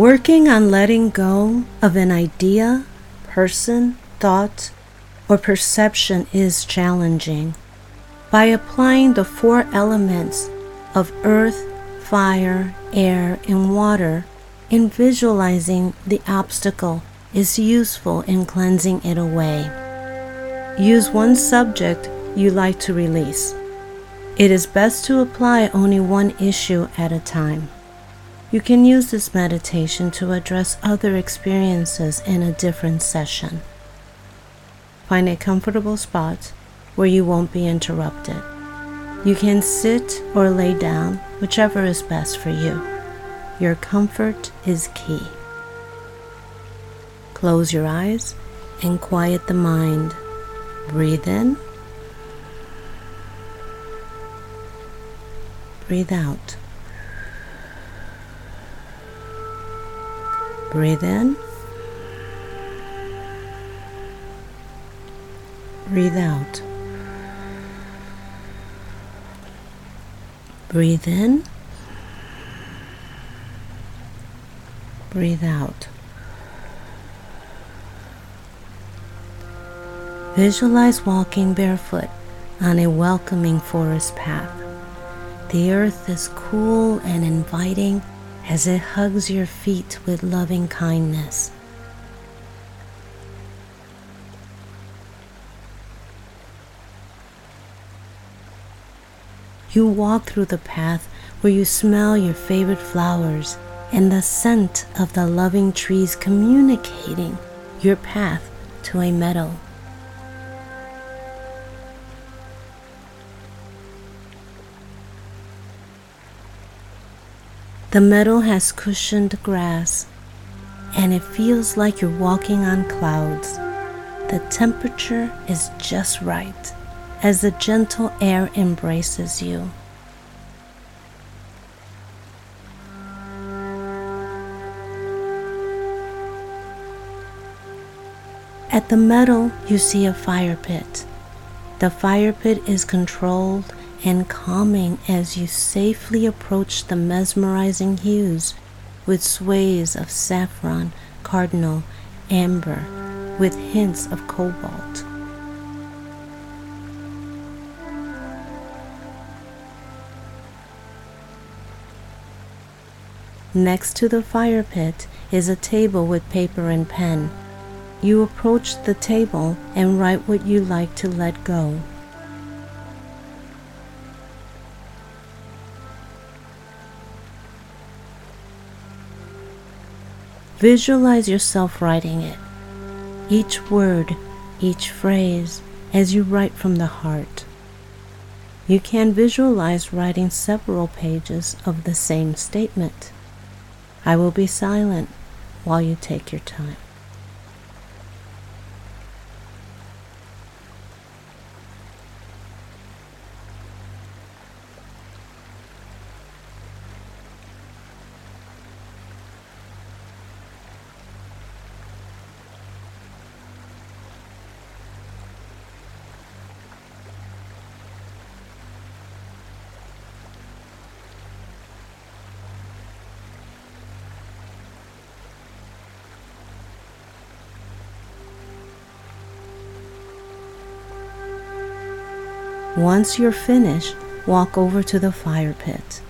Working on letting go of an idea, person, thought, or perception is challenging. By applying the four elements of earth, fire, air, and water, and visualizing the obstacle is useful in cleansing it away. Use one subject you like to release. It is best to apply only one issue at a time. You can use this meditation to address other experiences in a different session. Find a comfortable spot where you won't be interrupted. You can sit or lay down, whichever is best for you. Your comfort is key. Close your eyes and quiet the mind. Breathe in. Breathe out. Breathe in. Breathe out. Breathe in. Breathe out. Visualize walking barefoot on a welcoming forest path. The earth is cool and inviting as it hugs your feet with loving kindness. You walk through the path where you smell your favorite flowers and the scent of the loving trees communicating your path to a meadow. The meadow has cushioned grass, and it feels like you're walking on clouds. The temperature is just right as the gentle air embraces you. At the meadow, you see a fire pit. The fire pit is controlled and calming as you safely approach the mesmerizing hues with sways of saffron, cardinal, amber, with hints of cobalt. Next to the fire pit is a table with paper and pen. You approach the table and write what you like to let go. Visualize yourself writing it, each word, each phrase, as you write from the heart. You can visualize writing several pages of the same statement. I will be silent while you take your time. Once you're finished, walk over to the fire pit.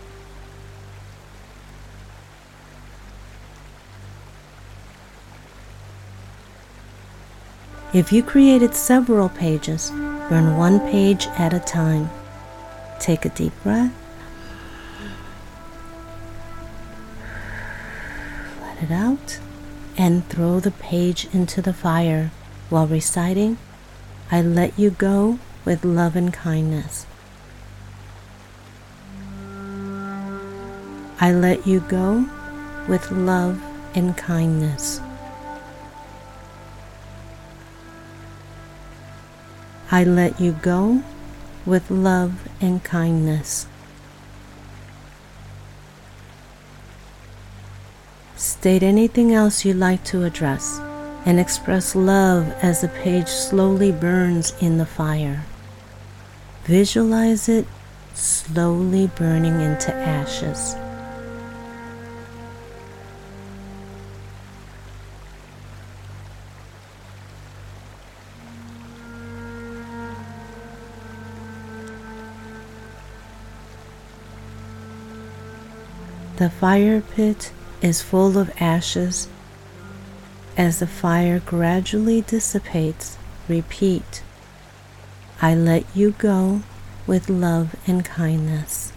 If you created several pages, burn one page at a time. Take a deep breath. Let it out and throw the page into the fire while reciting I let you go with love and kindness. I let you go with love and kindness. I let you go with love and kindness. State anything else you'd like to address and express love as the page slowly burns in the fire. Visualize it slowly burning into ashes. The fire pit is full of ashes. As the fire gradually dissipates, repeat, I let you go with love and kindness.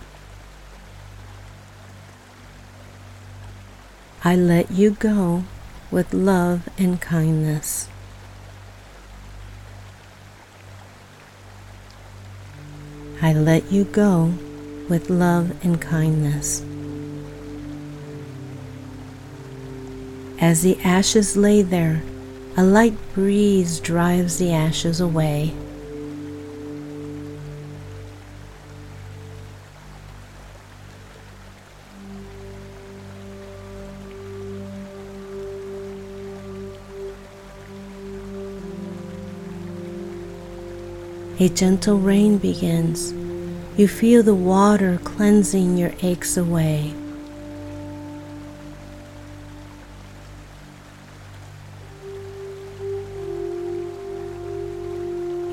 I let you go with love and kindness. I let you go with love and kindness. As the ashes lay there, a light breeze drives the ashes away. A gentle rain begins. You feel the water cleansing your aches away.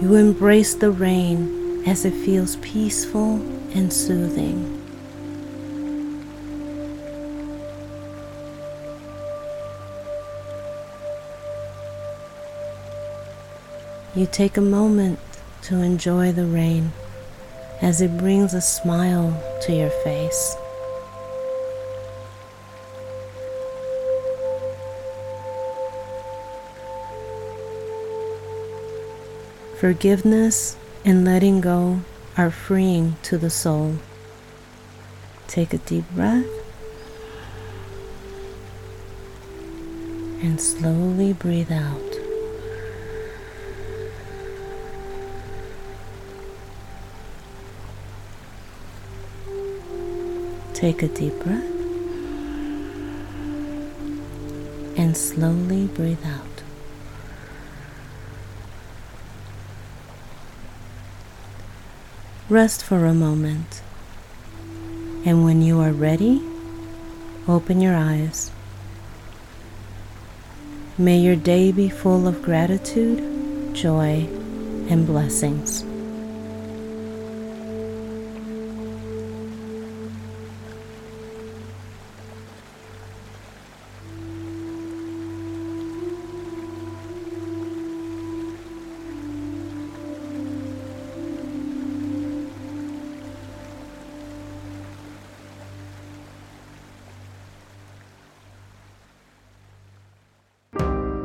You embrace the rain as it feels peaceful and soothing. You take a moment to enjoy the rain as it brings a smile to your face. Forgiveness and letting go are freeing to the soul. Take a deep breath and slowly breathe out. Take a deep breath and slowly breathe out. Rest for a moment. And when you are ready, open your eyes. May your day be full of gratitude, joy, and blessings.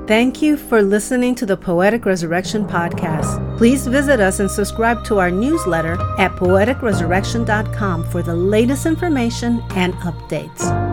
Thank you for listening to the Poetic Resurrection Podcast. Please visit us and subscribe to our newsletter at poeticresurrection.com for the latest information and updates.